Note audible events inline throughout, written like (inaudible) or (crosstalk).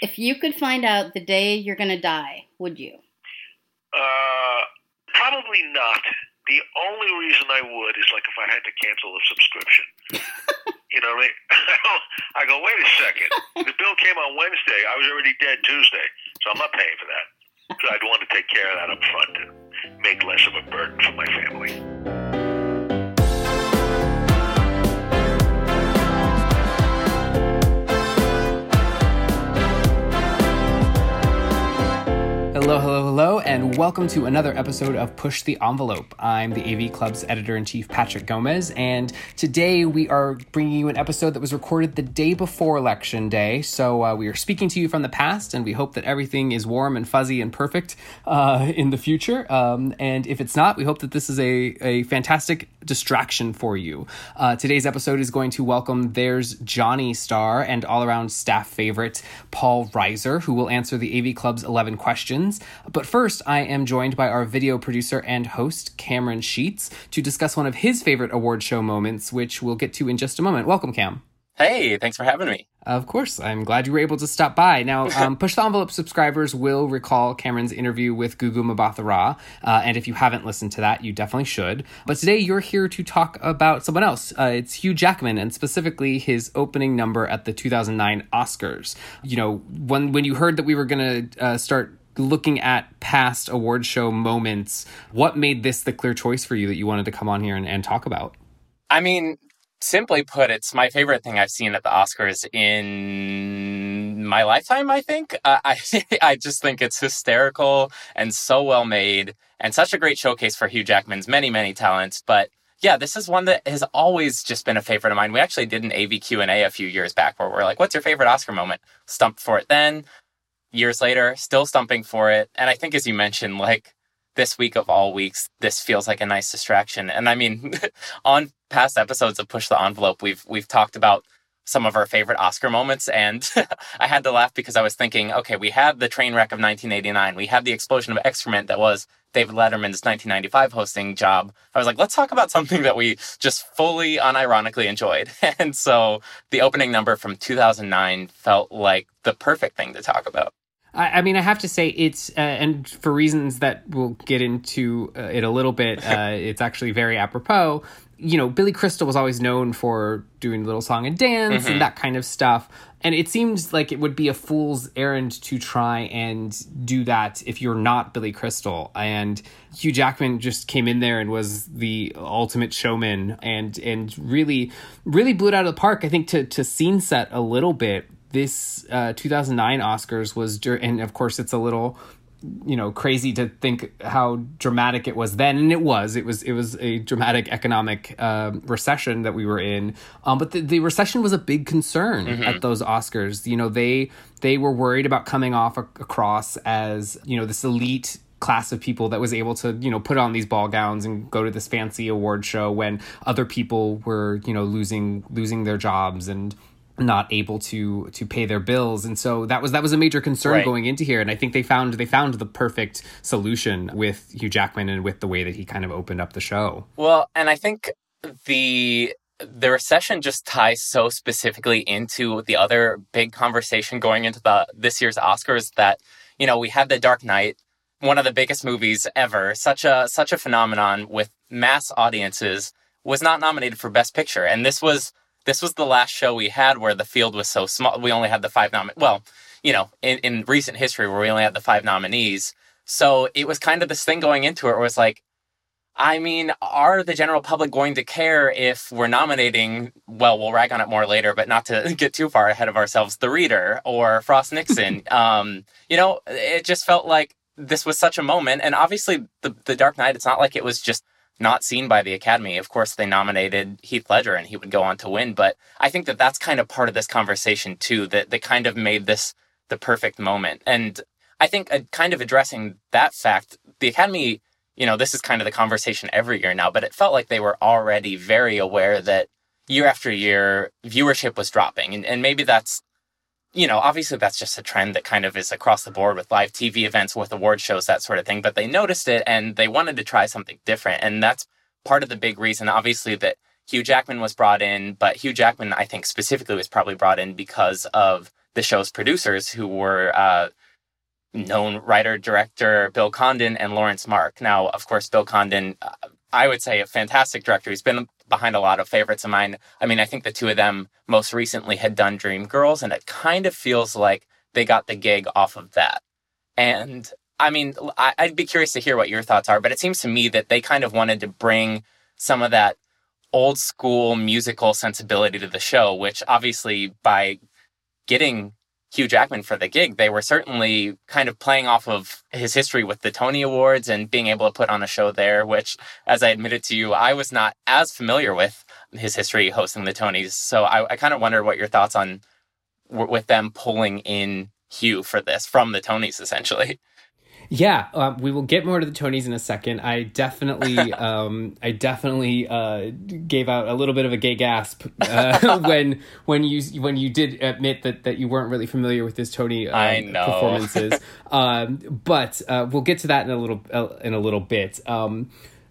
If you could find out the day you're going to die, would you? Uh, probably not. The only reason I would is like if I had to cancel a subscription. (laughs) you know what I mean? (laughs) I go, wait a second. (laughs) The bill came on Wednesday. I was already dead Tuesday, so I'm not paying for that. Because I'd want to take care of that up front and make less of a burden for my family. Hello, hello, hello, and welcome to another episode of Push the Envelope. I'm the AV Club's editor in chief, Patrick Gomez, and today we are bringing you an episode that was recorded the day before Election Day. So uh, we are speaking to you from the past, and we hope that everything is warm and fuzzy and perfect uh, in the future. Um, and if it's not, we hope that this is a, a fantastic distraction for you. Uh, today's episode is going to welcome There's Johnny Star and all around staff favorite Paul Reiser, who will answer the AV Club's 11 questions. But first, I am joined by our video producer and host, Cameron Scheetz, to discuss one of his favorite award show moments, which we'll get to in just a moment. Welcome, Cam. Hey, thanks for having me. Of course, I'm glad you were able to stop by. Now, (laughs) um, Push the Envelope subscribers will recall Cameron's interview with Gugu Mbatha-Raw, uh, and if you haven't listened to that, you definitely should. But today, you're here to talk about someone else. Uh, it's Hugh Jackman, and specifically his opening number at the 2009 Oscars. You know, when when you heard that we were going to uh, start looking at past award show moments, what made this the clear choice for you that you wanted to come on here and, and talk about? I mean, simply put, it's my favorite thing I've seen at the Oscars in my lifetime, I think. Uh, (laughs) I, I just think it's hysterical and so well made and such a great showcase for Hugh Jackman's many, many talents. But yeah, this is one that has always just been a favorite of mine. We actually did an AV Q&A a few years back where we're like, what's your favorite Oscar moment? Stumped for it then. Years later, still stumping for it. And I think, as you mentioned, like this week of all weeks, this feels like a nice distraction. And I mean, (laughs) on past episodes of Push the Envelope, we've we've talked about some of our favorite Oscar moments, and (laughs) I had to laugh because I was thinking, okay, we had the train wreck of 1989, we had the explosion of excrement that was David Letterman's 1995 hosting job. I was like, let's talk about something that we just fully unironically enjoyed. (laughs) And so the opening number from 2009 felt like the perfect thing to talk about. I, I mean, I have to say it's, uh, and for reasons that we'll get into uh, it a little bit, (laughs) uh, it's actually very apropos. You know, Billy Crystal was always known for doing little song and dance Mhm. and that kind of stuff. And it seems like it would be a fool's errand to try and do that if you're not Billy Crystal. And Hugh Jackman just came in there and was the ultimate showman and and really really blew it out of the park. I think to to scene set a little bit this uh, 2009 Oscars was, dur- and of course, it's a little, you know, crazy to think how dramatic it was then, and it was. It was. It was a dramatic economic um recession that we were in. Um, but the, the recession was a big concern at those Oscars. You know, they they were worried about coming off a- across as you know this elite class of people that was able to you know put on these ball gowns and go to this fancy award show when other people were you know losing losing their jobs and not able to to pay their bills. And so that was that was a major concern Right. going into here. And i think they found they found the perfect solution with hugh jackman and with the way that he kind of opened up the show. Well, and I think the the recession just ties so specifically into the other big conversation going into the this year's Oscars that you know we had The Dark Knight, one of the biggest movies ever, such a such a phenomenon with mass audiences, was not nominated for Best Picture, and this was this was the last show we had where the field was so small. We only had the five nom. Well, you know, in, in recent history where we only had the five nominees, so it was kind of this thing going into it where it was like. I mean, are the general public going to care if we're nominating, well, we'll rag on it more later, but not to (laughs) get too far ahead of ourselves, The Reader or Frost Nixon? (laughs) um, you know, it just felt like this was such a moment. And obviously, the, the Dark Knight, it's not like it was just not seen by the Academy. Of course, they nominated Heath Ledger and he would go on to win. But I think that that's kind of part of this conversation, too, that, that kind of made this the perfect moment. And I think uh, kind of addressing that fact, the Academy, you know, this is kind of the conversation every year now, but it felt like they were already very aware that year after year, viewership was dropping. And, and maybe that's, you know, obviously that's just a trend that kind of is across the board with live TV events, with award shows, that sort of thing. But they noticed it and they wanted to try something different. And that's part of the big reason, obviously, that Hugh Jackman was brought in. But Hugh Jackman, I think specifically, was probably brought in because of the show's producers who were, uh, known writer director Bill Condon and Laurence Mark. Now, of course, Bill Condon, uh, I would say a fantastic director. He's been behind a lot of favorites of mine. I mean, I think the two of them most recently had done Dreamgirls, and it kind of feels like they got the gig off of that. And I mean, I'd be curious to hear what your thoughts are, but it seems to me that they kind of wanted to bring some of that old school musical sensibility to the show, which obviously by getting Hugh Jackman for the gig, they were certainly kind of playing off of his history with the Tony Awards and being able to put on a show there, which, as I admitted to you, I was not as familiar with his history hosting the Tonys. So I, I kind of wonder what your thoughts on with them pulling in Hugh for this from the Tonys, essentially. Yeah, um, we will get more to the Tonys in a second. I definitely, (laughs) um, I definitely uh, gave out a little bit of a gay gasp uh, (laughs) when when you when you did admit that that you weren't really familiar with his Tony um, performances. (laughs) um, but uh, we'll get to that in a little uh, in a little bit. Um,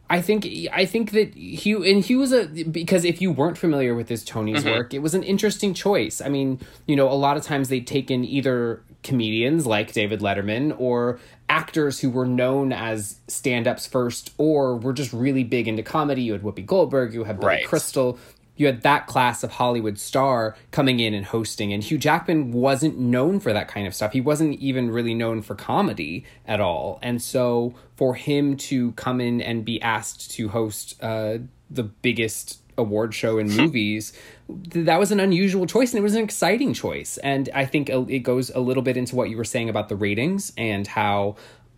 I think I think that Hugh and Hugh was a because if you weren't familiar with his Tony's mm-hmm. work, it was an interesting choice. I mean, you know, a lot of times they'd taken either comedians like David Letterman or actors who were known as stand-ups first or were just really big into comedy. You had Whoopi Goldberg, you had Billy right. Crystal, you had that class of Hollywood star coming in and hosting. And Hugh Jackman wasn't known for that kind of stuff. He wasn't even really known for comedy at all. And so for him to come in and be asked to host uh, the biggest award show in hmm. movies that was an unusual choice and it was an exciting choice. And i think uh, it goes a little bit into what you were saying about the ratings and how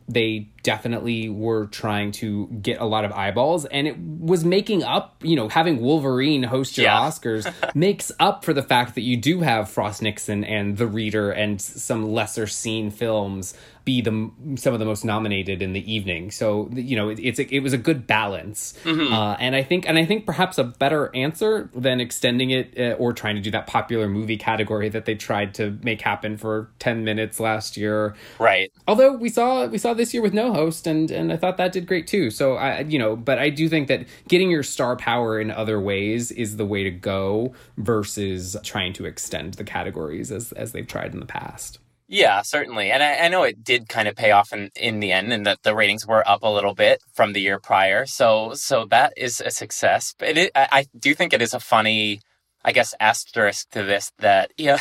they definitely were trying to get a lot of eyeballs and it was making up you know having wolverine host your yeah. oscars (laughs) makes up for the fact that you do have frost nixon and the reader and some lesser seen films be the some of the most nominated in the evening. So you know, it, it's a, it was a good balance, mm-hmm. uh, and I think and I think perhaps a better answer than extending it uh, or trying to do that popular movie category that they tried to make happen for ten minutes last year. Right. Although we saw we saw this year with no host, and and I thought that did great too. So I you know, but I do think that getting your star power in other ways is the way to go versus trying to extend the categories as as they've tried in the past. Yeah, certainly. And I, I, know it did kind of pay off in, in the end and that the ratings were up a little bit from the year prior. So so that is a success. But it, I, I do think it is a funny, I guess, asterisk to this that, (laughs) yeah,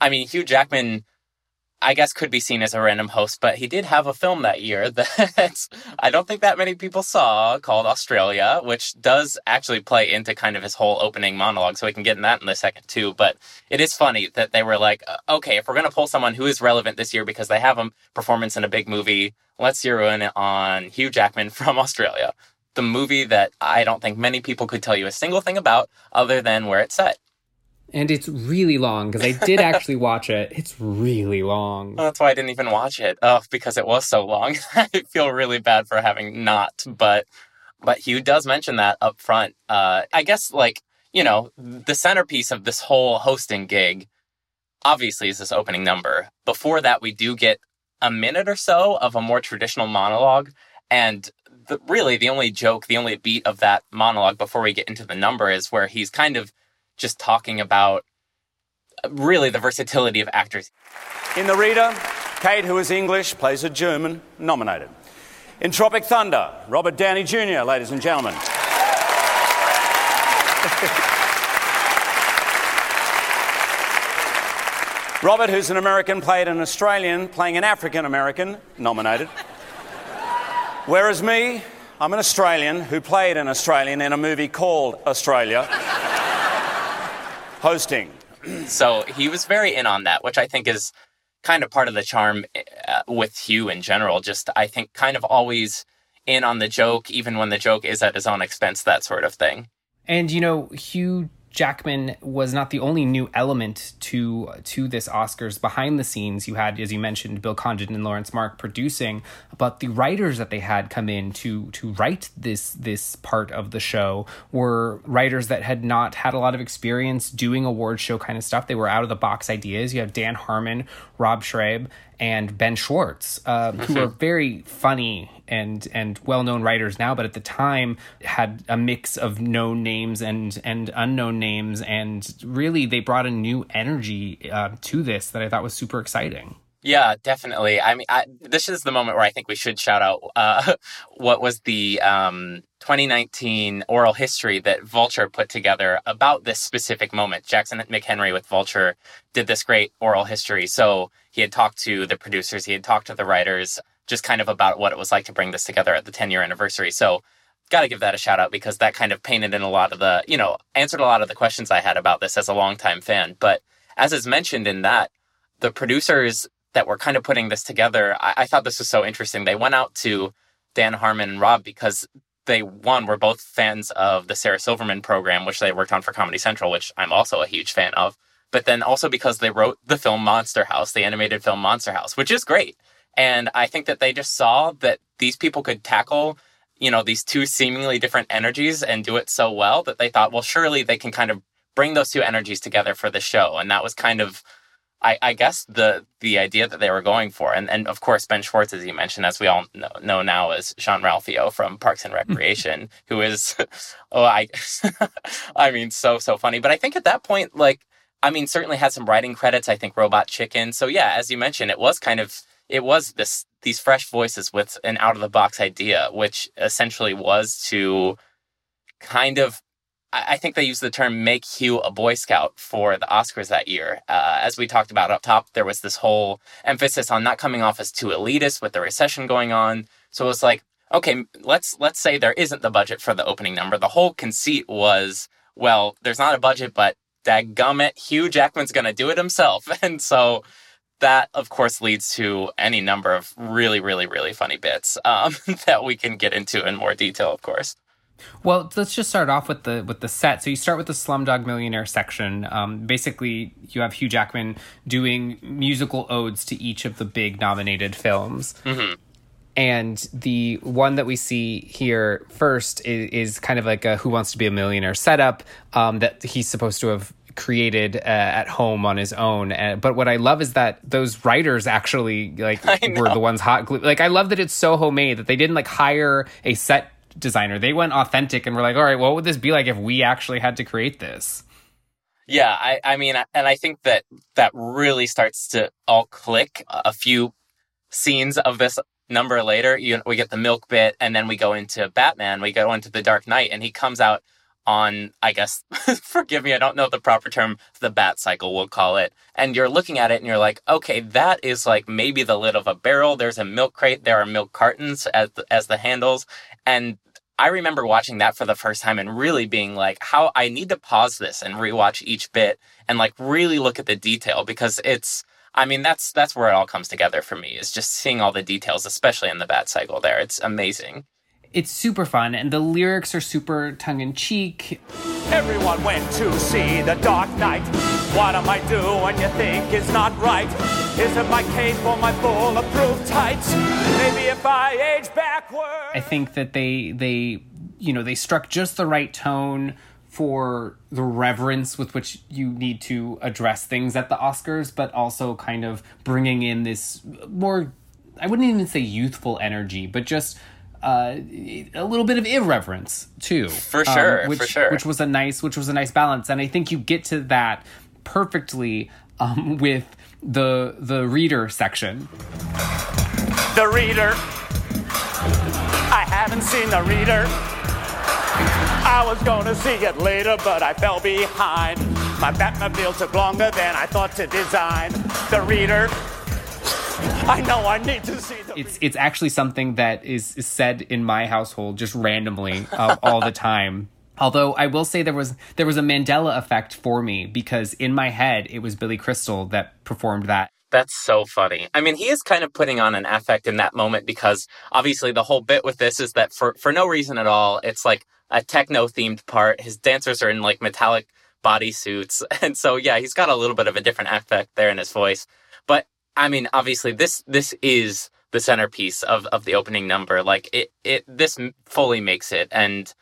I mean, Hugh Jackman I guess could be seen as a random host, but he did have a film that year (laughs) that I don't think that many people saw called Australia, which does actually play into kind of his whole opening monologue. So we can get in that in a second too. But it is funny that they were like, okay, if we're going to pull someone who is relevant this year because they have a performance in a big movie, let's zero in on Hugh Jackman (laughs) from Australia. The movie that I don't think many people could tell you a single thing about other than where it's set and it's really long because I did (laughs) actually watch it. It's really long. that's why I didn't even watch it. Oh, because it was so long. (laughs) I feel really bad for having not, but but Hugh does mention that up front. Uh, I guess like you know the centerpiece of this whole hosting gig, obviously, is this opening number. Before that, we do get a minute or so of a more traditional monologue, and the, really the only joke, the only beat of that monologue before we get into the number is where he's kind of just talking about uh, really the versatility of actors. In The Reader, Kate, who is English, plays a German, nominated. In Tropic Thunder, Robert Downey Jr., ladies and gentlemen. (laughs) Robert, who's an American, played an Australian playing an African American, nominated. Whereas me, I'm an Australian who played an Australian in a movie called Australia hosting. so he was very in on that, which I think is kind of part of the charm uh, with Hugh in general. Just, I think, kind of always in on the joke, even when the joke is at his own expense, that sort of thing. And, you know, Hugh Jackman was not the only new element to to this Oscars. Behind the scenes, you had, as you mentioned, Bill Condon and Laurence Mark producing, but the writers that they had come in to to write this this part of the show were writers that had not had a lot of experience doing award show kind of stuff. They were out of the box ideas. You have Dan Harmon, Rob Schrab, and Ben Schwartz, uh, who are very funny and and well known writers now, but at the time had a mix of known names and and unknown names, and really they brought a new energy uh, to this that I thought was super exciting. Yeah, definitely. I mean, I, this is the moment where I think we should shout out uh, (laughs) what was the um, 2019 oral history that Vulture put together about this specific moment. Jackson McHenry with Vulture did this great oral history. So he had talked to the producers, he had talked to the writers, just kind of about what it was like to bring this together at the 10 year anniversary. So, got to give that a shout out because that kind of painted in a lot of the, you know, answered a lot of the questions I had about this as a longtime fan. But as is mentioned in that, the producers that were kind of putting this together, I, I thought this was so interesting. They went out to Dan Harmon and Rob because they one were both fans of the Sarah Silverman program, which they worked on for Comedy Central, which I'm also a huge fan of. But then also because they wrote the film Monster House, the animated film Monster House, which is great. And I think that they just saw that these people could tackle, you know, these two seemingly different energies and do it so well that they thought, well, surely they can kind of bring those two energies together for the show. And that was kind of I, I, guess the the idea that they were going for, and and of course Ben Schwartz, as you mentioned, as we all know, know now, is Jean-Ralphio from Parks and (laughs) Recreation, who is, (laughs) oh, I, (laughs) I mean, so so funny. But I think at that point, like, I mean, certainly had some writing credits. I think Robot Chicken. So yeah, as you mentioned, it was kind of it was this these fresh voices with an out of the box idea, which essentially was to kind of I think they used the term make Hugh a Boy Scout for the Oscars that year. Uh, as we talked about up top, there was this whole emphasis on not coming off as too elitist with the recession going on. So it was like, okay, let's let's say there isn't the budget for the opening number. The whole conceit was, well, there's not a budget, but dadgummit, Hugh Jackman's gonna do it himself. (laughs) And so that of course leads to any number of really, really, really funny bits um, (laughs) that we can get into in more detail, of course. Well, let's just start off with the with the set. So you start with the Slumdog Millionaire section. Um, basically, you have Hugh Jackman doing musical odes to each of the big nominated films. Mm-hmm. And the one that we see here first is, is, kind of like a Who Wants to Be a Millionaire setup um, that he's supposed to have created uh, at home on his own. Uh, but what I love is that those writers actually like (laughs) were the ones hot glue. Like I love that it's so homemade that they didn't like hire a set designer. They went authentic and were like, all right, what would this be like if we actually had to create this? Yeah, I, I mean, and I think that that really starts to all click a few scenes of this number later. You, we get the milk bit, and then we go into Batman. We go into the Dark Knight, and he comes out on, I guess, (laughs) forgive me, I don't know the proper term, the bat cycle, we'll call it. And you're looking at it and you're like, okay, that is like maybe the lid of a barrel. There's a milk crate. There are milk cartons as the, as the handles. And I remember watching that for the first time and really being like, how I need to pause this and rewatch each bit and like really look at the detail because it's, I mean, that's, that's where it all comes together for me is just seeing all the details, especially in the bat cycle there. It's amazing it's super fun and the lyrics are super tongue in cheek. Everyone went to see The Dark Knight. What am I doing you think is not right? Is it my cape or my bulletproof tights? Maybe if I age. I think that they they you know they struck just the right tone for the reverence with which you need to address things at the Oscars, but also kind of bringing in this more I wouldn't even say youthful energy, but just uh, a little bit of irreverence too, for um, sure, um, which, for sure, which was a nice, which was a nice balance, and I think you get to that perfectly um, with the the reader section. The reader. I haven't seen the reader. I was gonna see it later, but I fell behind. My Batmobile took longer than I thought to design. The reader. I know I need to see the. It's it's actually something that is, is said in my household just randomly uh, all the time. Although I will say there was there was a Mandela effect for me because in my head it was Billy Crystal that performed that. That's so funny. I mean, he is kind of putting on an affect in that moment because obviously the whole bit with this is that for for no reason at all, it's like a techno themed part. His dancers are in like metallic bodysuits. (laughs) And so, yeah, he's got a little bit of a different aspect there in his voice. But I mean, obviously, this this is the centerpiece of, of the opening number. Like it, it this fully makes it. And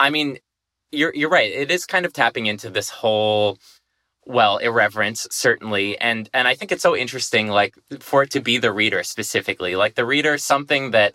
I mean, you're you're right. It is kind of tapping into this whole well irreverence certainly and and i think it's so interesting like for it to be the reader specifically like the reader something that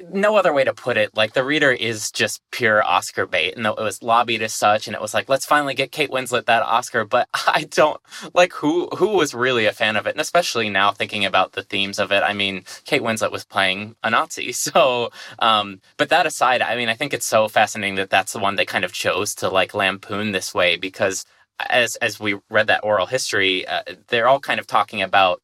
no other way to put it. Like the reader is just pure Oscar bait, and it was lobbied as such. And it was like, let's finally get Kate Winslet that Oscar. But (laughs) I don't like who who was really a fan of it, and especially now thinking about the themes of it. I mean, Kate Winslet was playing a Nazi, (laughs) so. Um, but that aside, I mean, I think it's so fascinating that that's the one they kind of chose to like lampoon this way because as as we read that oral history, uh, they're all kind of talking about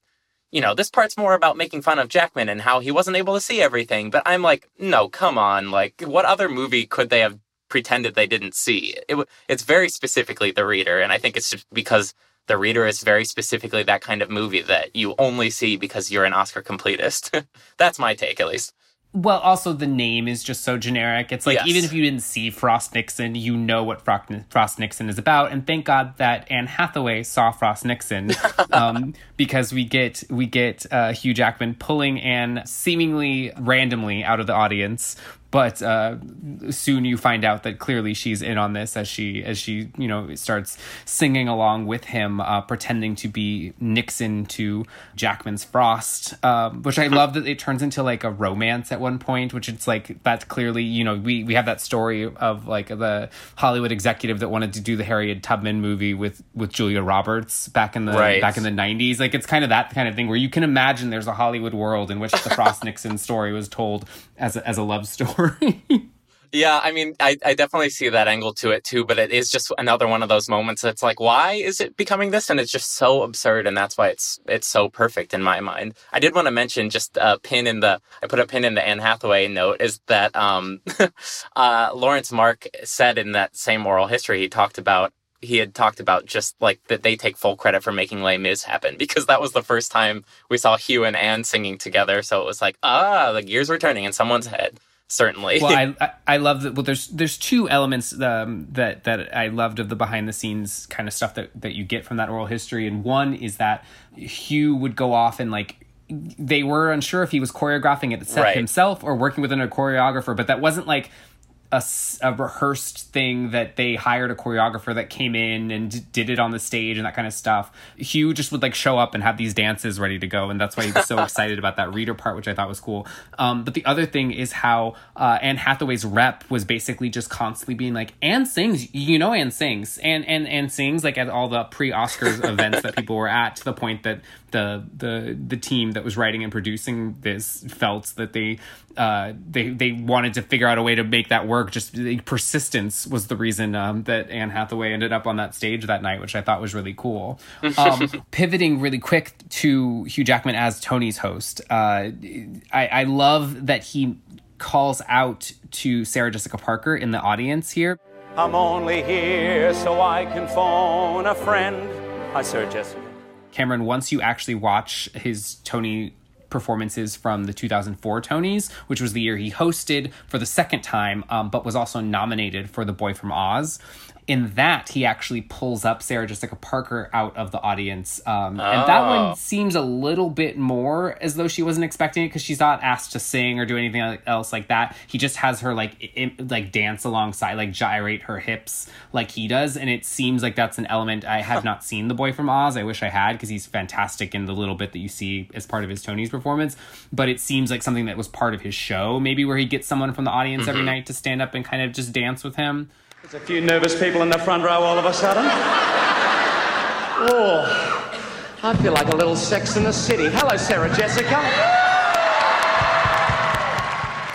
you know, this part's more about making fun of Jackman and how he wasn't able to see everything. But I'm like, no, come on. Like, what other movie could they have pretended they didn't see? It, it's very specifically the reader. And I think it's just because the reader is very specifically that kind of movie that you only see because you're an Oscar completist. (laughs) That's my take, at least. Well, also the name is just so generic. It's like Yes. even if you didn't see Frost Nixon, you know what Frost, Frost Nixon is about. And thank God that Anne Hathaway saw Frost Nixon, (laughs) um, because we get we get uh, Hugh Jackman pulling Anne seemingly randomly out of the audience. But uh, soon you find out that clearly she's in on this as she as she you know starts singing along with him, uh, pretending to be Nixon to Jackman's Frost, um, which I love that it turns into like a romance at one point, which it's like that's clearly you know we we have that story of like the Hollywood executive that wanted to do the Harriet Tubman movie with with Julia Roberts back in the Right. back in the nineties. Like it's kind of that kind of thing where you can imagine there's a Hollywood world in which the Frost Nixon story was told as a, as a love story. (laughs) Yeah, I mean, I, I definitely see that angle to it too, but it is just another one of those moments that's like, why is it becoming this? And it's just so absurd, and that's why it's it's so perfect in my mind. I did want to mention just a pin in the I put a pin in the Anne Hathaway note is that um, (laughs) uh, Laurence Mark said in that same oral history he talked about he had talked about just like that they take full credit for making Les Mis happen (laughs) because that was the first time we saw Hugh and Anne singing together. So it was like, ah, the gears were turning in someone's head. Certainly. well, (laughs) I, I I love that. Well, there's there's two elements um, that that I loved of the behind the scenes kind of stuff that that you get from that oral history, and one is that Hugh would go off and like they were unsure if he was choreographing it Right. himself or working with another choreographer, but that wasn't like a, a rehearsed thing that they hired a choreographer that came in and d- did it on the stage and that kind of stuff. Hugh just would like show up and have these dances ready to go, and that's why he was so (laughs) excited about that reader part, which I thought was cool. Um, but the other thing is how uh, Anne Hathaway's rep was basically just constantly being like, "Anne sings, you know, Anne sings, and and Anne sings like at all the pre-Oscars (laughs) events that people were at, to the point that the the the team that was writing and producing this felt that they uh, they they wanted to figure out a way to make that work. Just the persistence was the reason um, that Anne Hathaway ended up on that stage that night, which I thought was really cool. (laughs) Um, pivoting really quick to Hugh Jackman as Tony's host, uh, I, I love that he calls out to Sarah Jessica Parker in the audience here. I'm only here so I can phone a friend. Hi, Sarah Jessica. Cameron, once you actually watch his Tony performances from the 2004 Tonys, which was the year he hosted for the second time, um, but was also nominated for The Boy from Oz. In that, he actually pulls up Sarah Jessica Parker out of the audience. Um, And that one seems a little bit more as though she wasn't expecting it because she's not asked to sing or do anything else like that. He just has her like i- i- like dance alongside, like gyrate her hips like he does. And it seems like that's an element I have not seen The Boy from Oz. I wish I had because he's fantastic in the little bit that you see as part of his Tony's performance. But it seems like something that was part of his show, maybe where he gets someone from the audience every night to stand up and kind of just dance with him. There's a few nervous people in the front row all of a sudden. Oh, I feel like a little sex in the city. Hello, Sarah Jessica.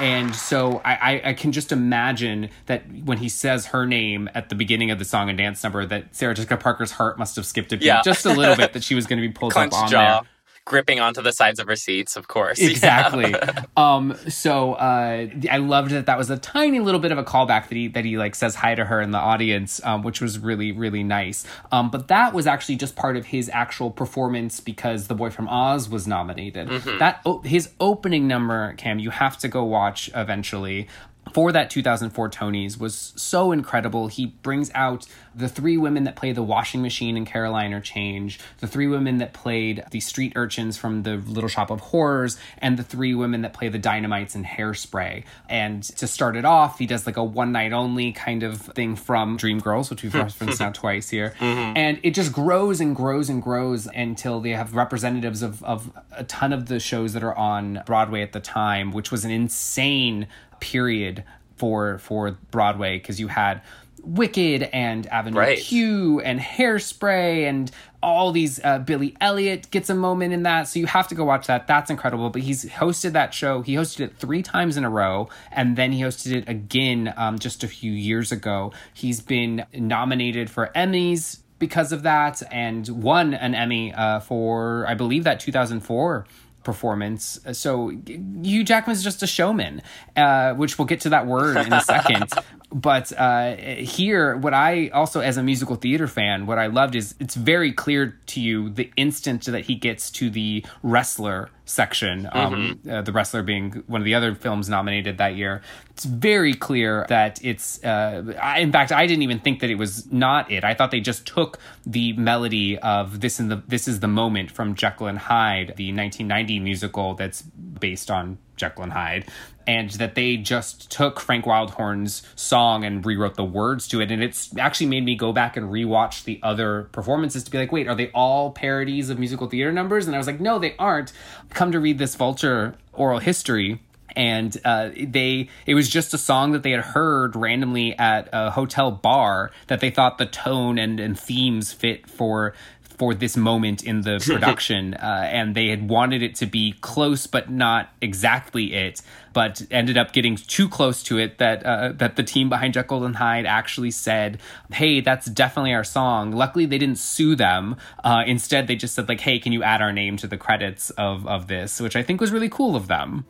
And so I, I, I can just imagine that when he says her name at the beginning of the song and dance number, that Sarah Jessica Parker's heart must have skipped a beat Yeah. just a little bit that she was going to be (laughs) pulled up Clenched on jaw, there. Gripping onto the sides of her seats, of course. (laughs) Yeah. exactly. Um so uh i loved that that was a tiny little bit of a callback that he that he like says hi to her in the audience um which was really really nice. Um but that was actually just part of his actual performance because the boy from oz was nominated. That o- his opening number cam you have to go watch eventually for that 2004 Tonys was so incredible. He brings out the three women that play the washing machine in Caroline or Change, the three women that played the street urchins from the Little Shop of Horrors, and the three women that play the dynamites in Hairspray. And to start it off, he does like a one night only kind of thing from Dreamgirls, which we've (laughs) referenced now twice here. Mm-hmm. And it just grows and grows and grows until they have representatives of, of a ton of the shows that are on Broadway at the time, which was an insane period for for Broadway because you had Wicked and Avenue Right. Q and Hairspray and all these uh, Billy Elliot gets a moment in that so you have to go watch that. That's incredible. But he's hosted that show. He hosted it three times in a row and then he hosted it again um, just a few years ago. He's been nominated for Emmys because of that and won an Emmy uh, for I believe that 2004 performance. So Hugh Jackman is just a showman, uh, which we'll get to that word in a second. (laughs) but uh, here, what I also, as a musical theater fan, what I loved is it's very clear to you the instant that he gets to the wrestler section, um, uh, the wrestler being one of the other films nominated that year. It's very clear that it's. Uh, I, in fact, I didn't even think that it was not it. I thought they just took the melody of this in the this is the moment from Jekyll and Hyde, the 1990 musical that's based on Jekyll and Hyde, and that they just took Frank Wildhorn's song and rewrote the words to it. And it's actually made me go back and rewatch the other performances to be like, wait, are they all parodies of musical theater numbers? And I was like, no, they aren't. Come to read this Vulture oral history and uh, they it was just a song that they had heard randomly at a hotel bar that they thought the tone and, and themes fit for for this moment in the (laughs) production uh, and they had wanted it to be close but not exactly it but ended up getting too close to it that uh, that the team behind Jekyll and Hyde actually said hey that's definitely our song. Luckily they didn't sue them. Uh, instead they just said like hey can you add our name to the credits of of this? Which I think was really cool of them.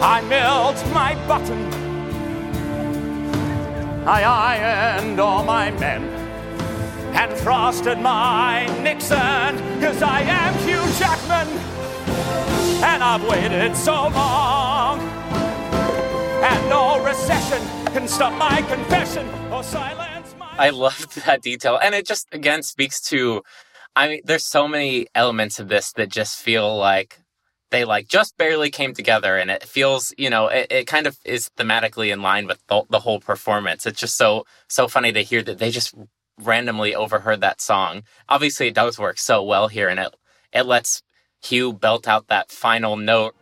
I milled my button. I ironed all my men and frosted my Nixon, cause I am Hugh Jackman. And I've waited so long. And no recession can stop my confession or silence my. I loved that detail. And it just, again, speaks to, I mean, there's so many elements of this that just feel like they like just barely came together and it feels, you know, it, it kind of is thematically in line with the, the whole performance. It's just so, so funny to hear that they just randomly overheard that song. Obviously it does work so well here and it, it lets Hugh belt out that final note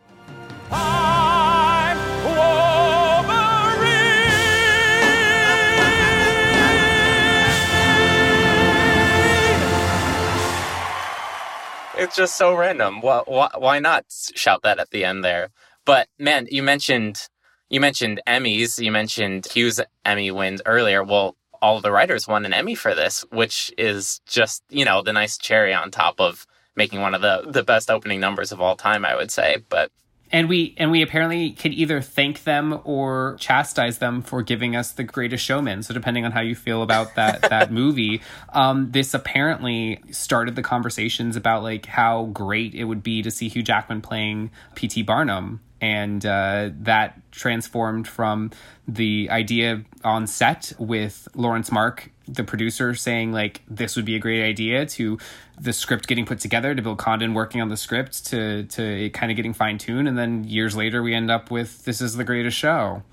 it's just so random. Why, why, why not shout that at the end there? But man, you mentioned you mentioned Emmys. You mentioned Hugh's Emmy wins earlier. Well, all the writers won an Emmy for this, which is just you know the nice cherry on top of making one of the the best opening numbers of all time. I would say, but and we and we apparently could either thank them or chastise them for giving us the greatest showman. So depending on how you feel about that (laughs) that movie um, this apparently started the conversations about like how great it would be to see hugh jackman playing pt barnum. And uh, that transformed from the idea on set with Laurence Mark, the producer, saying like this would be a great idea, to the script getting put together, to Bill Condon working on the script, to to it kind of getting fine tuned, and then years later we end up with this is the greatest show.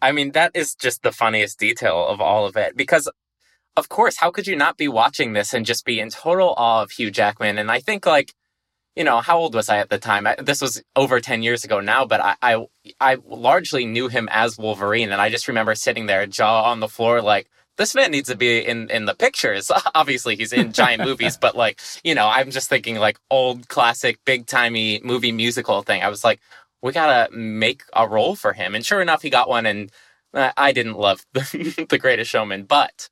I mean that is just the funniest detail of all of it because. Of course, how could you not be watching this and just be in total awe of Hugh Jackman? And I think, like, you know, how old was I at the time? I, this was over 10 years ago now, but I, I, I largely knew him as Wolverine. And I just remember sitting there, jaw on the floor, like, this man needs to be in, in the pictures. (laughs) Obviously, he's in giant (laughs) movies, but like, you know, I'm just thinking like old classic, big timey movie musical thing. I was like, we gotta make a role for him. And sure enough, he got one. And uh, I didn't love the, (laughs) the greatest showman, but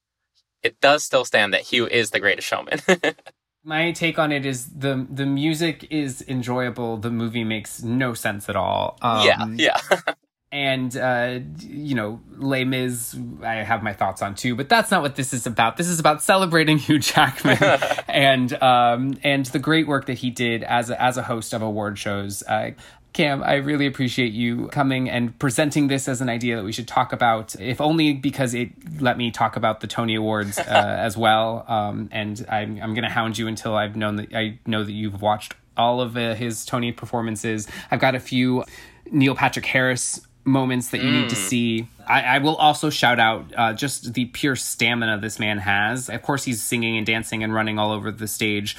it does still stand that Hugh is the greatest showman. My take on it is the the music is enjoyable. The movie makes no sense at all. Um, yeah, yeah. And uh, you know, Les Mis, I have my thoughts on too, but that's not what this is about. This is about celebrating (laughs) Hugh Jackman (laughs) and um, and the great work that he did as a, as a host of award shows. Uh, Cam, I really appreciate you coming and presenting this as an idea that we should talk about, if only because it let me talk about the Tony Awards uh, (laughs) as well. Um, and I'm, I'm going to hound you until I've known that I know that you've watched all of uh, his Tony performances. I've got a few Neil Patrick Harris moments that you mm. need to mm. see. I, I, will also shout out uh, just the pure stamina this man has. Of course, he's singing and dancing and running all over the stage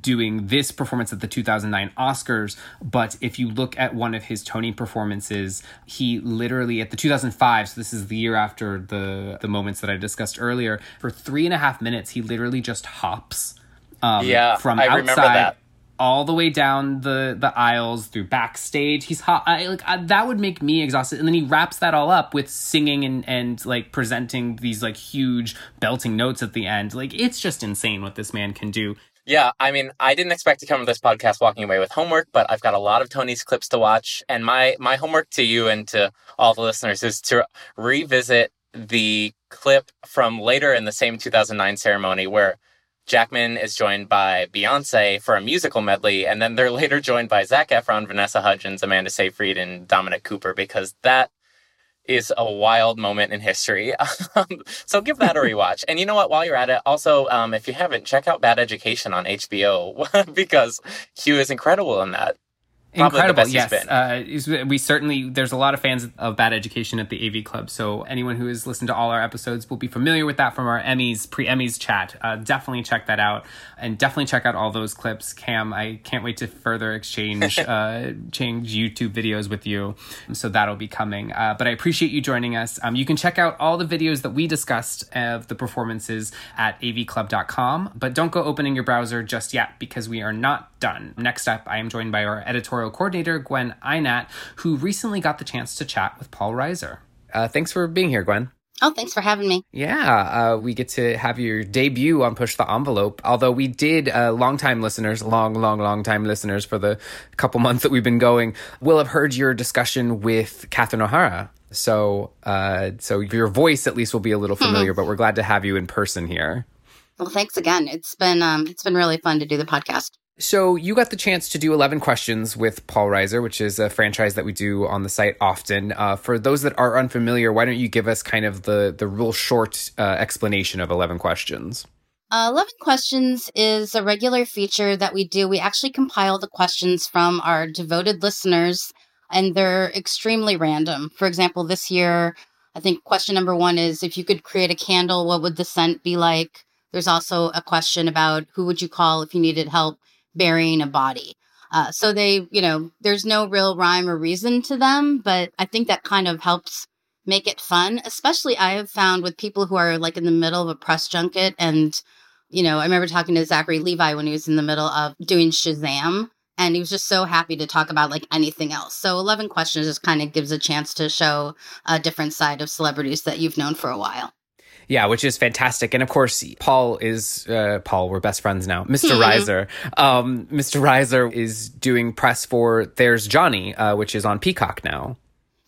doing this performance at the 2009 Oscars. But if you look at one of his Tony performances, he literally at the 2005, so this is the year after the, the moments that I discussed earlier, for three and a half minutes, he literally just hops. Um, yeah, from I outside all the way down the the aisles through backstage. He's hot. I, like I, that would make me exhausted. And then he wraps that all up with singing and and like presenting these like huge belting notes at the end. Like it's just insane what this man can do. Yeah, I mean, I didn't expect to come to this podcast walking away with homework, but I've got a lot of Tony's clips to watch, and my my homework to you and to all the listeners is to revisit the clip from later in the same 2009 ceremony where Jackman is joined by Beyonce for a musical medley, and then they're (laughs) later joined by Zac Efron, Vanessa Hudgens, Amanda Seyfried, and Dominic Cooper because that is a wild moment in history. (laughs) Um, so give that a (laughs) rewatch. and you know what? While you're at it, also, um, if you haven't, check out Bad Education on HBO because Hugh is incredible in that. Probably Incredible, yes. Uh, we certainly there's a lot of fans of Bad Education at the AV Club, so anyone who has listened to all our episodes will be familiar with that from our Emmys pre Emmys chat. Uh, definitely check that out, and definitely check out all those clips. Cam, I can't wait to further exchange (laughs) uh, change YouTube videos with you, so that'll be coming. Uh, but I appreciate you joining us. Um, you can check out all the videos that we discussed of the performances at avclub.com, but don't go opening your browser just yet because we are not done. Next up, I am joined by our editorial editorial coordinator, Gwen Ihnat, who recently got the chance to chat with Paul Reiser. Uh, thanks for being here, Gwen. Oh, thanks for having me. Yeah, uh, we get to have your debut on Push the Envelope. Although we did, uh, longtime listeners, long, long, long time listeners for the couple (laughs) months that we've been going, will have heard your discussion with Catherine O'Hara. So, uh, so your voice at least will be a little familiar. but we're glad to have you in person here. Well, thanks again. It's been um, it's been really fun to do the podcast. So you got the chance to do 11 questions with Paul Reiser, which is a franchise that we do on the site often. Uh, for those that are unfamiliar, why don't you give us kind of the, the real short uh, explanation of 11 questions? Uh, 11 questions is a regular feature that we do. We actually compile the questions from our devoted listeners, and they're extremely random. For example, this year, I think question number one is if you could create a candle, what would the scent be like? There's also a question about who would you call if you needed help burying a body. Uh, so they, you know, there's no real rhyme or reason to them, but I think that kind of helps make it fun. Especially I have found with people who are like in the middle of a press junket and, you know, I remember talking to Zachary Levi when he was in the middle of doing Shazam and he was just so happy to talk about like anything else. So 11 questions just kind of gives a chance to show a different side of celebrities that you've known for a while. Yeah, which is fantastic. And of course, Paul is uh, Paul. We're best friends now. Mr. Hmm. Reiser. Um, Mr. Reiser is doing press for There's Johnny, uh, which is on Peacock now.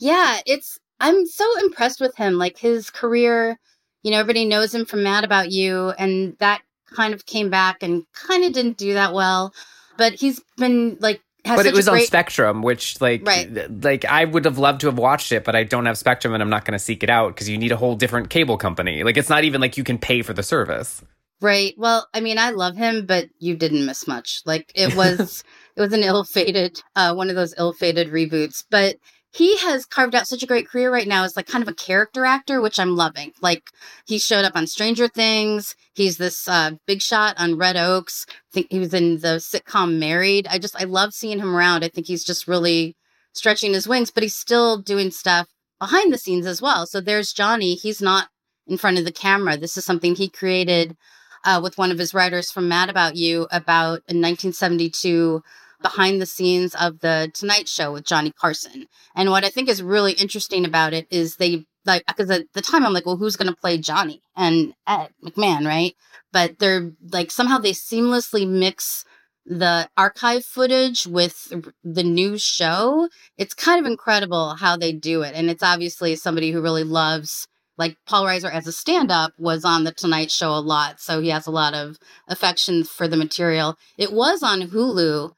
Yeah, it's. I'm so impressed with him. Like his career, you know, everybody knows him from Mad About You, and that kind of came back and kind of didn't do that well. But he's been like but it was great... on Spectrum, which like right. like I would have loved to have watched it, but I don't have Spectrum, and I'm not going to seek it out because you need a whole different cable company. Like it's not even like you can pay for the service. Right. Well, I mean, I love him, but you didn't miss much. Like it was, (laughs) it was an ill-fated, uh, one of those ill-fated reboots. But he has carved out such a great career right now as like kind of a character actor, which I'm loving. Like he showed up on Stranger Things. He's this uh, big shot on Red Oaks. I think he was in the sitcom Married. I just I love seeing him around. I think he's just really stretching his wings, but he's still doing stuff behind the scenes as well. So there's Johnny. He's not in front of the camera. This is something he created uh, with one of his writers from Mad About You about in 1972 behind the scenes of the Tonight Show with Johnny Carson. And what I think is really interesting about it is they like because at the time I'm like, well, who's going to play Johnny and Ed McMahon, right? But they're like somehow they seamlessly mix the archive footage with the new show, it's kind of incredible how they do it. And it's obviously somebody who really loves, like Paul Reiser as a stand up was on The Tonight Show a lot. So he has a lot of affection for the material. It was on Hulu.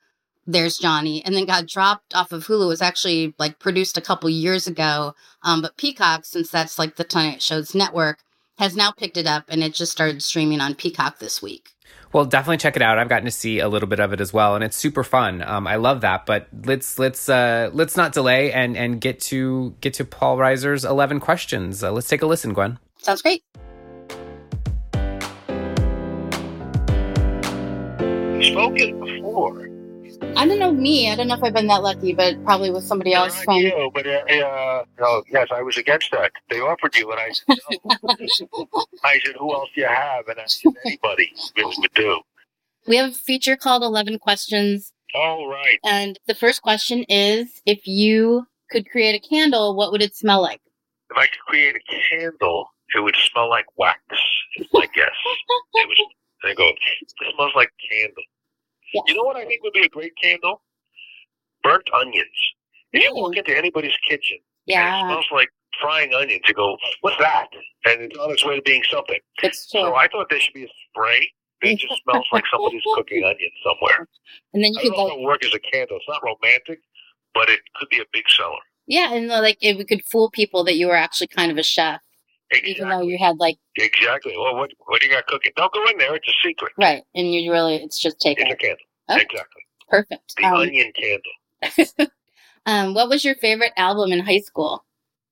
There's Johnny, and then got dropped off of Hulu. It was actually like produced a couple years ago. Um, but Peacock, since that's like the Tonight Show's network, has now picked it up and it just started streaming on Peacock this week. Well, definitely check it out. I've gotten to see a little bit of it as well, and it's super fun. Um, I love that. But let's let's uh, let's not delay and and get to get to Paul Reiser's eleven questions. Uh, let's take a listen, Gwen. Sounds great. We've spoken before. I don't know me. I don't know if I've been that lucky, but probably with somebody else Not from. you, but uh, no, yes, I was against that. They offered you, and I said no. (laughs) I said, "Who else do you have?" And I said, "Anybody really would do." We have a feature called 11 Questions. All right. And the first question is if you could create a candle, what would it smell like? If I could create a candle, it would smell like wax. My guess. it was. I go. It smells like candle. Yeah. You know what I think would be a great candle? Burnt onions. If you walk into anybody's kitchen and it Yeah, smells like frying onions, you go, "What's that?" And it's on its way to being something. it's true. So I thought there should be a spray that (laughs) just smells like somebody's cooking onions somewhere. and then you I could like, work as a candle. It's not romantic, but it could be a big seller. yeah, and uh, like it could fool people that you were actually kind of a chef, even though you had like, Exactly. Well, what what do you got cooking? Don't go in there. It's a secret. right, and you really, it's just taken. It's a candle. Oh. Exactly. Perfect. The Um, onion candle. (laughs) um, what was your favorite album in high school?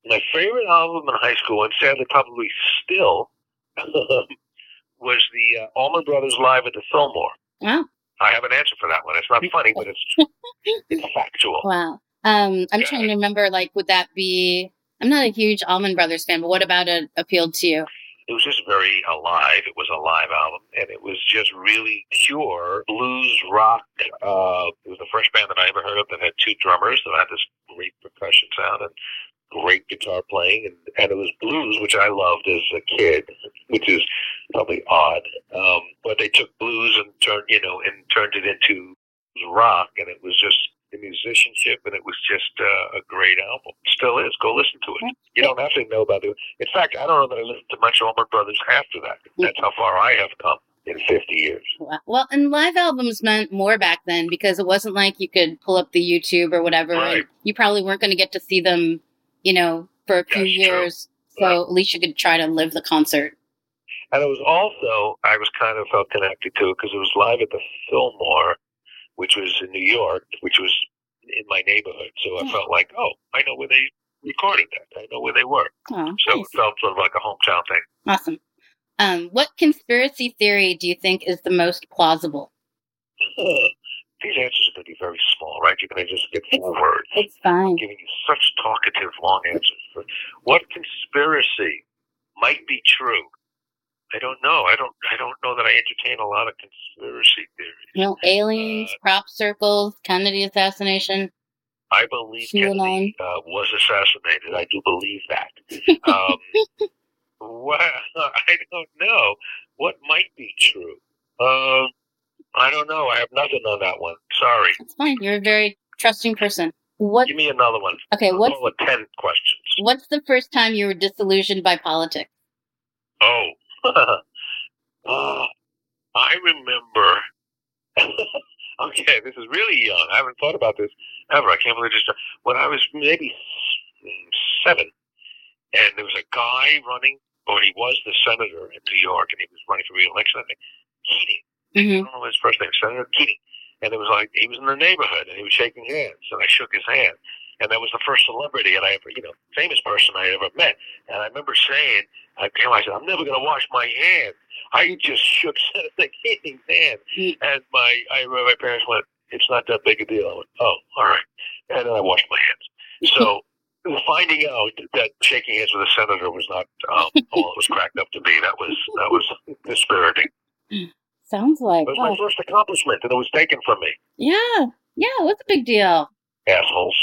My favorite album in high school, and sadly probably still, (laughs) was the uh, Allman Brothers Live at the Fillmore. Wow. I have an answer for that one. It's not funny, but it's (laughs) it's factual. Wow. Um, I'm Yeah. trying to remember, like, would that be? I'm not a huge Allman Brothers fan, but what about it appealed to you? it was just very alive. It was a live album, and it was just really pure blues rock. Uh, it was the first band that I ever heard of that had two drummers that had this great percussion sound and great guitar playing, and, and it was blues, which I loved as a kid, which is probably odd. Um, but they took blues and turned, you know, and turned it into rock, and it was just the musicianship, and it was just uh, a great album. Still is. Go listen to it. You don't have to know about it. In fact, I don't know that I listened to much Allman Brothers after that. That's how far I have come in 50 years. Well, and live albums meant more back then because it wasn't like you could pull up the YouTube or whatever. Right. And you probably weren't going to get to see them, you know, for a few That's true. years. So at least you could try to live the concert. And it was also, I was kind of felt connected to it because it was live at the Fillmore, which was in New York, which was in my neighborhood. So I Yeah. felt like, oh, I know where they recorded that. I know where they were. Oh, So nice. it felt sort of like a hometown thing. awesome. Um, what conspiracy theory do you think is the most plausible? (laughs) These answers are going to be very small, right? You're going to just get four words. It's fine. giving you such talkative long answers. What conspiracy might be true? I don't know. I don't. I don't know that I entertain a lot of conspiracy theories. You know, aliens, Uh, crop circles, Kennedy assassination. I believe. Kennedy uh, was assassinated. I do believe that. (laughs) Um, well, (laughs) I don't know. What might be true? Um, I don't know. I have nothing on that one. Sorry. It's fine. You're a very trusting person. What? Give me another one. Okay, what's ten questions. what's the first time you were disillusioned by politics? Oh, uh, (laughs) I remember. (laughs) okay, this is really young. I haven't thought about this ever. I can't believe this. When I was maybe seven, and there was a guy running, or he was the senator in New York, and he was running for re-election. I think Keating. I hmm don't know his first name, Senator Keating. And it was like he was in the neighborhood, and he was shaking hands, and I shook his hand. And that was the first celebrity and I ever, you know, famous person I ever met. And I remember saying, I came, I said, I'm never going to wash my hands. I just shook Senator Keating's hand. And my, I remember my parents went, it's not that big a deal. I went, oh, all right. And then I washed my hands. So (laughs) finding out that shaking hands with a senator was not um, all it was cracked up to be, that was, that was dispiriting. Sounds like It was my oh, first accomplishment and it was taken from me. yeah, yeah. it was a big deal? Assholes.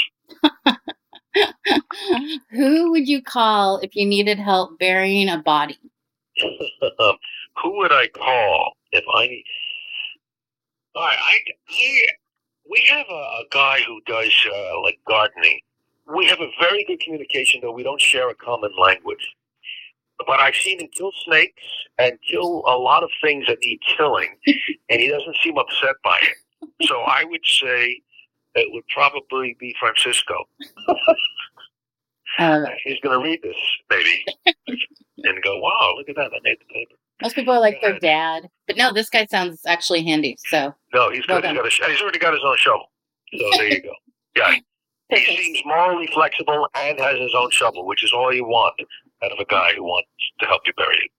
(laughs) Who would you call if you needed help burying a body? um, (laughs) who would I call if I All right, I, I we have a, a guy who does uh, like gardening. We have a very good communication, though we don't share a common language. But I've seen him kill snakes and kill a lot of things that need killing, (laughs) and he doesn't seem upset by it. So I would say it would probably be Francisco. Um, He's going to read this, maybe, and go, "Wow, look at that! I made the paper." most people are like their dad, but no, this guy sounds actually handy. So No, he's Well good. he's, done. got a, sh- he's already got his own shovel. So there you go. Yeah, (laughs) he seems morally flexible and has his own shovel, which is all you want out of a guy who wants to help you bury it.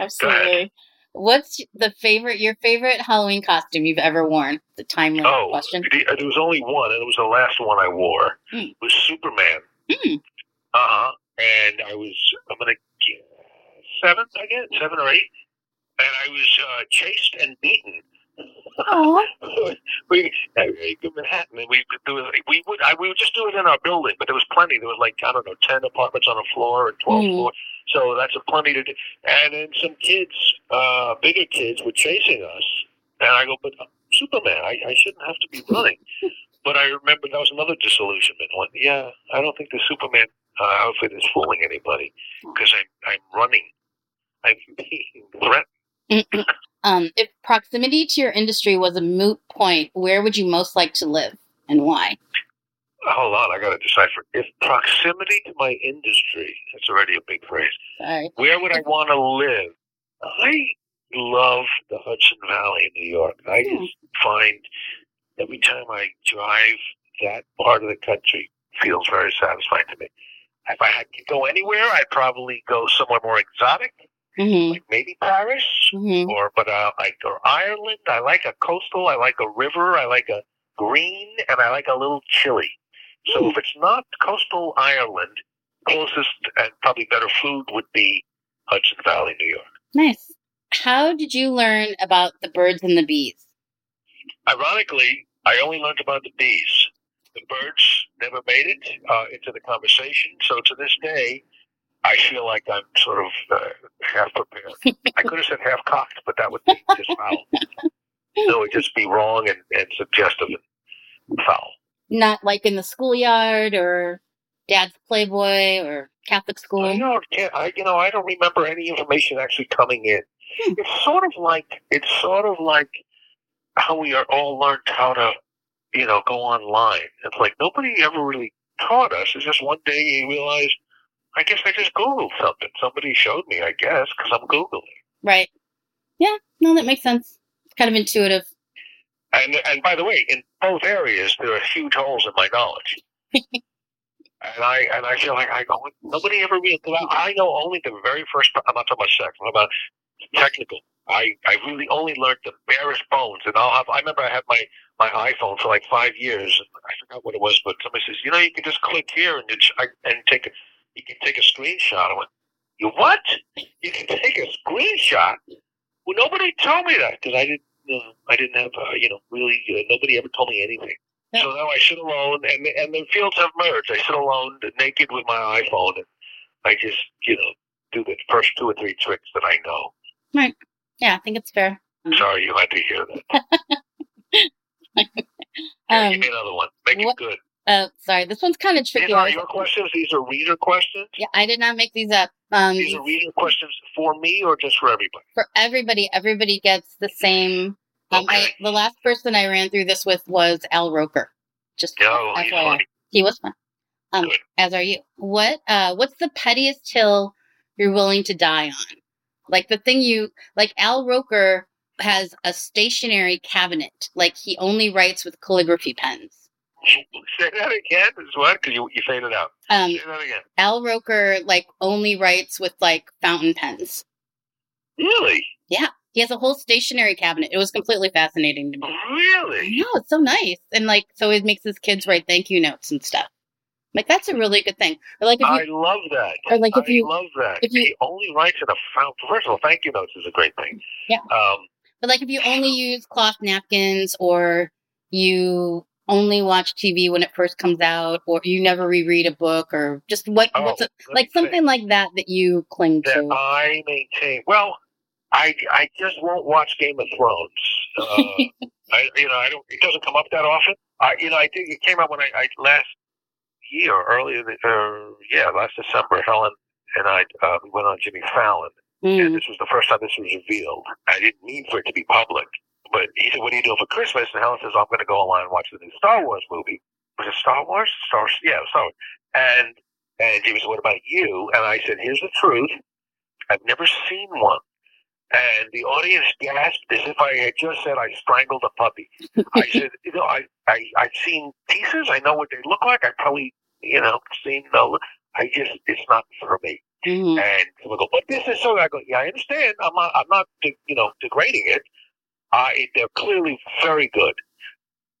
absolutely. What's the favorite? Your favorite Halloween costume you've ever worn? The time limit Oh, question. the- there was only one, and it was the last one I wore. Hmm. It was Superman. Hmm. Uh huh. And I was, I'm gonna get seventh, I guess, seven or eight. And I was uh, chased and beaten. Oh, (laughs) we uh, in Manhattan, and we do it. We would I, we would just do it in our building, but there was plenty. There was like I don't know, ten apartments on a floor and 12 Mhm. floors. So that's a plenty to do. And then some kids, uh, bigger kids, were chasing us, and I go, but I'm Superman, I, I shouldn't have to be running. (laughs) but I remember that was another disillusionment. One, yeah, I don't think the Superman uh, outfit is fooling anybody because I'm I'm running. I'm (laughs) being threatened. (clears throat) um, if proximity to your industry was a moot point, where would you most like to live and why? Hold on, I got to decipher. If proximity to my industry, that's already a big phrase. Sorry. Where would I want to live? I love the Hudson Valley in New York. I Hmm. just find every time I drive that part of the country feels very satisfying to me. If I had to go anywhere, I'd probably go somewhere more exotic, Mm-hmm. like maybe Paris, Mm-hmm. or but uh, like or Ireland. I like a coastal. I like a river. I like a green, and I like a little chilly. So if it's not coastal Ireland, closest and probably better food would be Hudson Valley, New York. Nice. How did you learn about the birds and the bees? Ironically, I only learned about the bees. The birds never made it uh, into the conversation. So to this day, I feel like I'm sort of uh, half prepared. I could have said half cocked, but that would be just foul. (laughs) It would just be wrong and, and suggestive and foul. Not like in the schoolyard or dad's Playboy or Catholic school. I don't, I, you know, I don't remember any information actually coming in. Hmm. It's sort of like it's sort of like how we are all learned how to, you know, go online. It's like nobody ever really taught us. It's just one day you realize, I guess I just googled something. Somebody showed me, I guess, because I'm googling. Right. Yeah, no, that makes sense. It's kind of intuitive. And and by the way, in both areas there are huge holes in my knowledge. (laughs) and I and I feel like I go, nobody ever really. I know only the very first. I'm not talking about sex. I'm about technical. I I really only learned the barest bones. And I'll have. I remember I had my my iPhone for like five years. And I forgot what it was, but somebody says, you know, you can just click here and it's, I, and take a you can take a screenshot. I went, you what? You can take a screenshot? Well, nobody told me that because I didn't. Uh, I didn't have, uh, you know, really. Uh, nobody ever told me anything. Yeah. So now I sit alone, and and the fields have merged. I sit alone, naked with my iPhone, and I just, you know, do the first two or three tricks that I know. Right. Yeah, I think it's fair. Sorry, you had to hear that. (laughs) Yeah, Um, give me another one. Make it good. Uh, sorry, this one's kind of tricky. These are your questions. These are reader questions. Yeah, I did not make these up. Um, These are reader questions for me or just for everybody. for everybody, everybody gets the same. Um, I, the last person I ran through this with was Al Roker. Just No, he's FYI. funny. He was fun. Um, as are you. What? Uh, what's the pettiest hill you're willing to die on? Like the thing you like. Al Roker has a stationery cabinet. Like he only writes with calligraphy pens. (laughs) Say that again. Is what? Because you you faded out. Um, Say that again. Al Roker like only writes with like fountain pens. Really? Yeah. He has a whole stationery cabinet. It was completely fascinating to me. Really? know it's so nice, and like so, he makes his kids write thank you notes and stuff. Like that's a really good thing. Or like if I love that. or like if I you, love that. if you- he only writes in a fountain. First of all, thank you notes is a great thing. Yeah. Um, but like if you only (sighs) use cloth napkins, or you only watch TV when it first comes out, or you never reread a book, or just what oh, what's a, like me something like that that you cling that to. I maintain. Well, I I just won't watch Game of Thrones. Uh, (laughs) I you know I don't. It doesn't come up that often. I you know I think it came out when I, I last year earlier uh, yeah last December. Helen and I uh, we went on Jimmy Fallon, Mm. and this was the first time this was revealed. I didn't mean for it to be public, but he said, "What do you do for Christmas?" And Helen says, "I'm going to go online and watch the new Star Wars movie." Was it Star Wars? Star Wars? Yeah, Star Wars. And and Jimmy said, "What about you?" And I said, "Here's the truth. I've never seen one." And the audience gasped as if I had just said I strangled a puppy. (laughs) I said, "You know, I I I've seen pieces. I know what they look like. I probably you know seen no. I just it's not for me." Mhm. And someone go, but this is so. I go, yeah, I understand. I'm not, I'm not, de- you know, degrading it. Uh, I, they're clearly very good,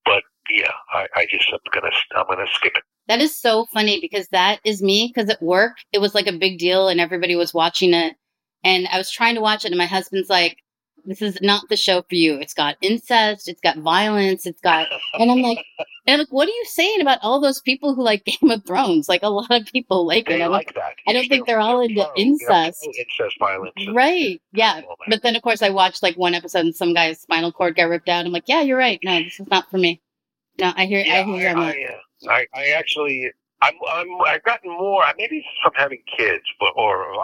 but yeah, I, I just am gonna, I'm gonna skip it. That is so funny because that is me. Because at work, it was like a big deal and everybody was watching it. And I was trying to watch it, and my husband's like, This is not the show for you. It's got incest, it's got violence, it's got. And I'm like, and I'm like, What are you saying about all those people who like (laughs) Game of Thrones? Like, a lot of people like it. I'm like, that. I don't think they're all into pro, you know, incest. incest violence. Right. Yeah. But then, of course, I watched like one episode and some guy's spinal cord got ripped out. I'm like, Yeah, you're right. No, this is not for me. No, I hear, Yeah, I hear you I. I, uh, I, I actually, I'm, I'm, I've gotten more. Maybe from having kids, but or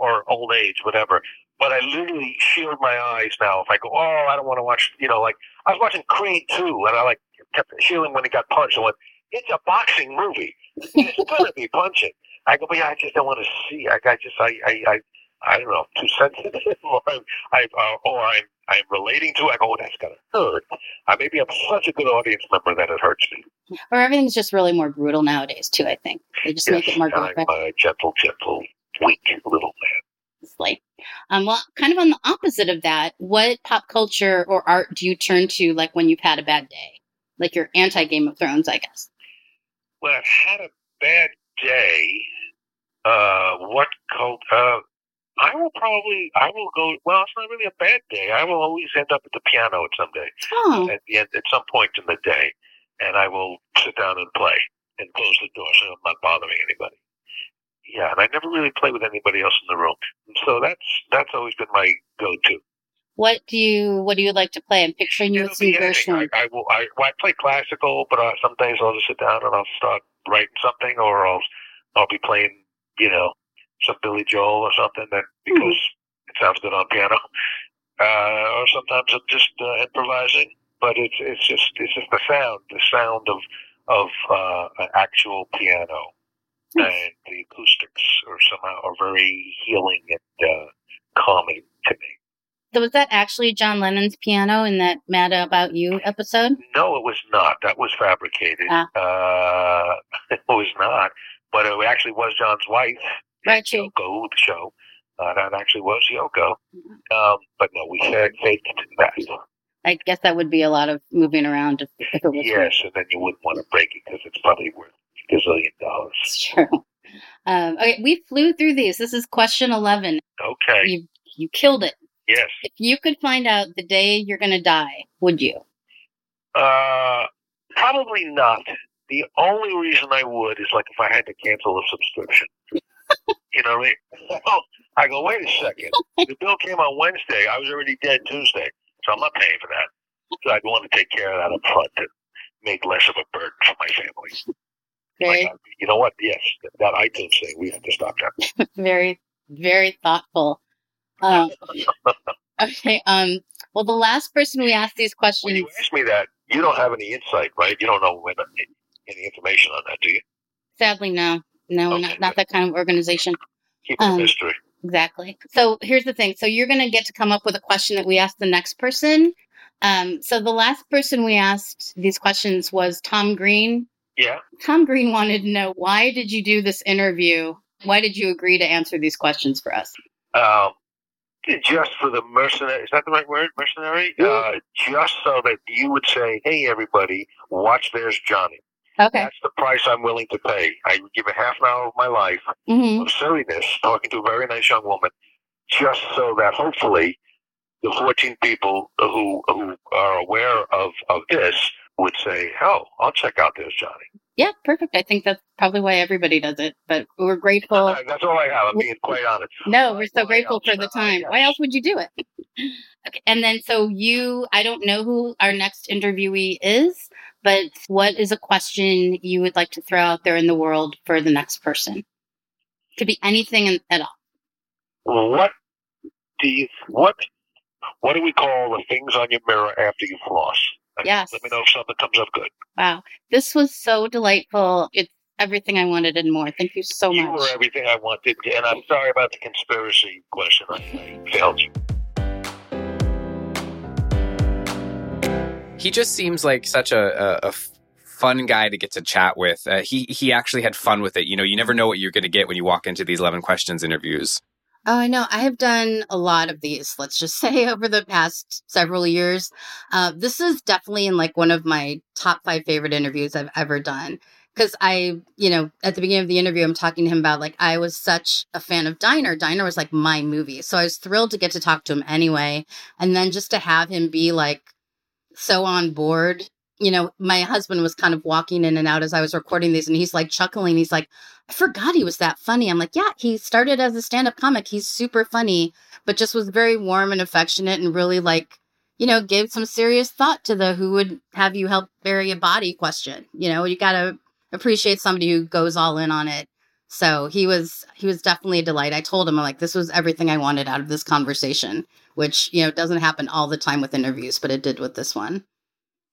or old age, whatever. But I literally shield my eyes now. If I go, oh, I don't want to watch, you know, like I was watching Creed two, and I like kept shielding when he got punched. I went, it's a boxing movie. It's gonna be punching. I go, but yeah, I just don't want to see. I, I just, I, I, I, I don't know, too sensitive, (laughs) or I'm, I, uh, or I'm, I'm relating to. it. I go, oh, that's gonna hurt. Uh, maybe I'm such a good audience member that it hurts me. Or everything's just really more brutal nowadays, too, I think. They just make it more I'm graphic. a gentle, gentle, weak little man. Like, um, well, kind of on the opposite of that, what pop culture or art do you turn to, like when you've had a bad day? Like you're anti Game of Thrones, I guess. Well, I've had a bad day, uh, what cult? Uh, I will probably, I will go. Well, it's not really a bad day. I will always end up at the piano at some day, Oh, at the end, at some point in the day, and I will sit down and play and close the door so I'm not bothering anybody. Yeah, and I never really play with anybody else in the room, so that's that's always been my go-to. what do you what do you like to play? I'm picturing you with some. Gershwin. I, I will. I, well, I play classical, but uh, some days I'll just sit down and I'll start writing something, or I'll I'll be playing, you know, some Billy Joel or something that because it sounds good on piano. Uh, or sometimes I'm just uh, improvising, but it's it's just it's just the sound, the sound of of uh, an actual piano, and the acoustics are somehow are very healing and uh, calming to me. So was that actually John Lennon's piano in that Mad About You episode? No, it was not. That was fabricated. Ah. Uh, (laughs) it was not. But it actually was John's wife, Right. Yoko, the show. Uh, that actually was Yoko. Um, but no, we had faked that. I guess that would be a lot of moving around if, if it was Yes, and then you wouldn't want to break it because it's probably worth gazillion dollars. It's true. Um, okay, we flew through these. This is question eleven. Okay. You you killed it. Yes. If you could find out the day you're going to die, would you? Uh, probably not. The only reason I would is like if I had to cancel a subscription. (laughs) you know what I mean? Oh, I go, wait a second. The (laughs) bill came on Wednesday. I was already dead Tuesday, so I'm not paying for that. So I'd want to take care of that up front to make less of a burden for my family. Very, Like, you know what? Yes, that iTunes thing, we have to stop that. (laughs) very, very thoughtful. Um, (laughs) okay. Um. Well, the last person we asked these When questions. you ask me that, you don't have any insight, right? You don't know when, any information on that, do you? Sadly, no, no, Okay, not not that kind of organization. Keep Um, mystery. Exactly. So here's the thing. So you're going to get to come up with a question that we ask the next person. Um, so the last person we asked these questions was Tom Green. Yeah. Tom Green wanted to know why did you do this interview? Why did you agree to answer these questions for us? um, just for the mercenary. Is that the right word? Mercenary? Uh, just so that you would say, "Hey, everybody, watch. There's Johnny." Okay. That's the price I'm willing to pay. I would give a half an hour of my life hmm of silliness talking to a very nice young woman, just so that hopefully the 14 people who who are aware of of this would say, "Oh, I'll check out this Johnny." Yeah, perfect. I think that's probably why everybody does it. But we're grateful. (laughs) That's all I have. I'm being quite honest. No, we're so Why grateful else? for the time. Why else would you do it? (laughs) okay. And then, so you, I don't know who our next interviewee is, but what is a question you would like to throw out there in the world for the next person? Could be anything in- at all. What do you what what do we call the things on your mirror after you floss? Yes. Let me know if something comes up good. Wow. This was so delightful. It's everything I wanted and more. Thank you so You much. were everything I wanted, and I'm sorry about the conspiracy question. I, I failed you. He just seems like such a fun guy to get to chat with. Uh, he he actually had fun with it. You know, you never know what you're going to get when you walk into these 11 questions interviews. Oh, I know. I have done a lot of these, let's just (laughs) say, over the past several years. Uh, this is definitely in like one of my top five favorite interviews I've ever done. Because I, you know, at the beginning of the interview, I'm talking to him about like I was such a fan of Diner. Diner was like my movie. So I was thrilled to get to talk to him anyway. And then just to have him be like so on board. You know, my husband was kind of walking in and out as I was recording these, and he's like chuckling. He's like, I forgot he was that funny. I'm like, yeah, he started as a stand up comic. He's super funny, but just was very warm and affectionate and really like, you know, gave some serious thought to the who would have you help bury a body question. You know, you got to appreciate somebody who goes all in on it. So he was he was definitely a delight. I told him I'm like this was everything I wanted out of this conversation, which you know doesn't happen all the time with interviews, but it did with this one.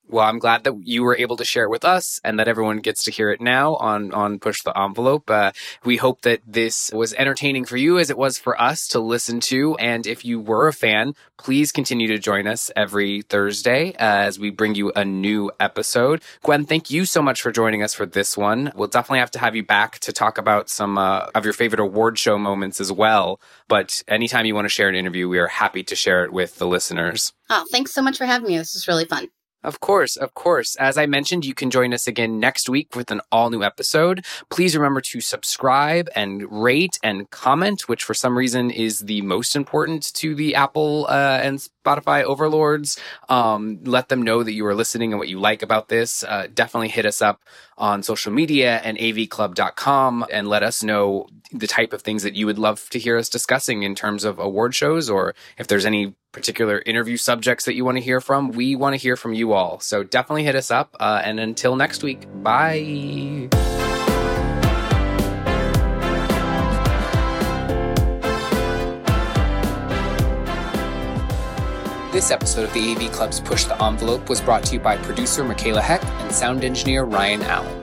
Well, I'm glad that you were able to share it with us and that everyone gets to hear it now on, on Push the Envelope. Uh, we hope that this was entertaining for you as it was for us to listen to. And if you were a fan, please continue to join us every Thursday uh, as we bring you a new episode. Gwen, thank you so much for joining us for this one. We'll definitely have to have you back to talk about some uh, of your favorite award show moments as well. But anytime you want to share an interview, we are happy to share it with the listeners. Oh, thanks so much for having me. This is really fun. Of course, of course. As I mentioned, you can join us again next week with an all new episode. Please remember to subscribe and rate and comment, which for some reason is the most important to the Apple uh, and Spotify overlords. Um, let them know that you are listening and what you like about this. Uh, definitely hit us up on social media and avclub.com and let us know the type of things that you would love to hear us discussing in terms of award shows or if there's any particular interview subjects that you want to hear from. We want to hear from you all. So definitely hit us up. Uh, and until next week, bye. This episode of the AV Club's Push the Envelope was brought to you by producer Michaela Heck and sound engineer Ryan Allen.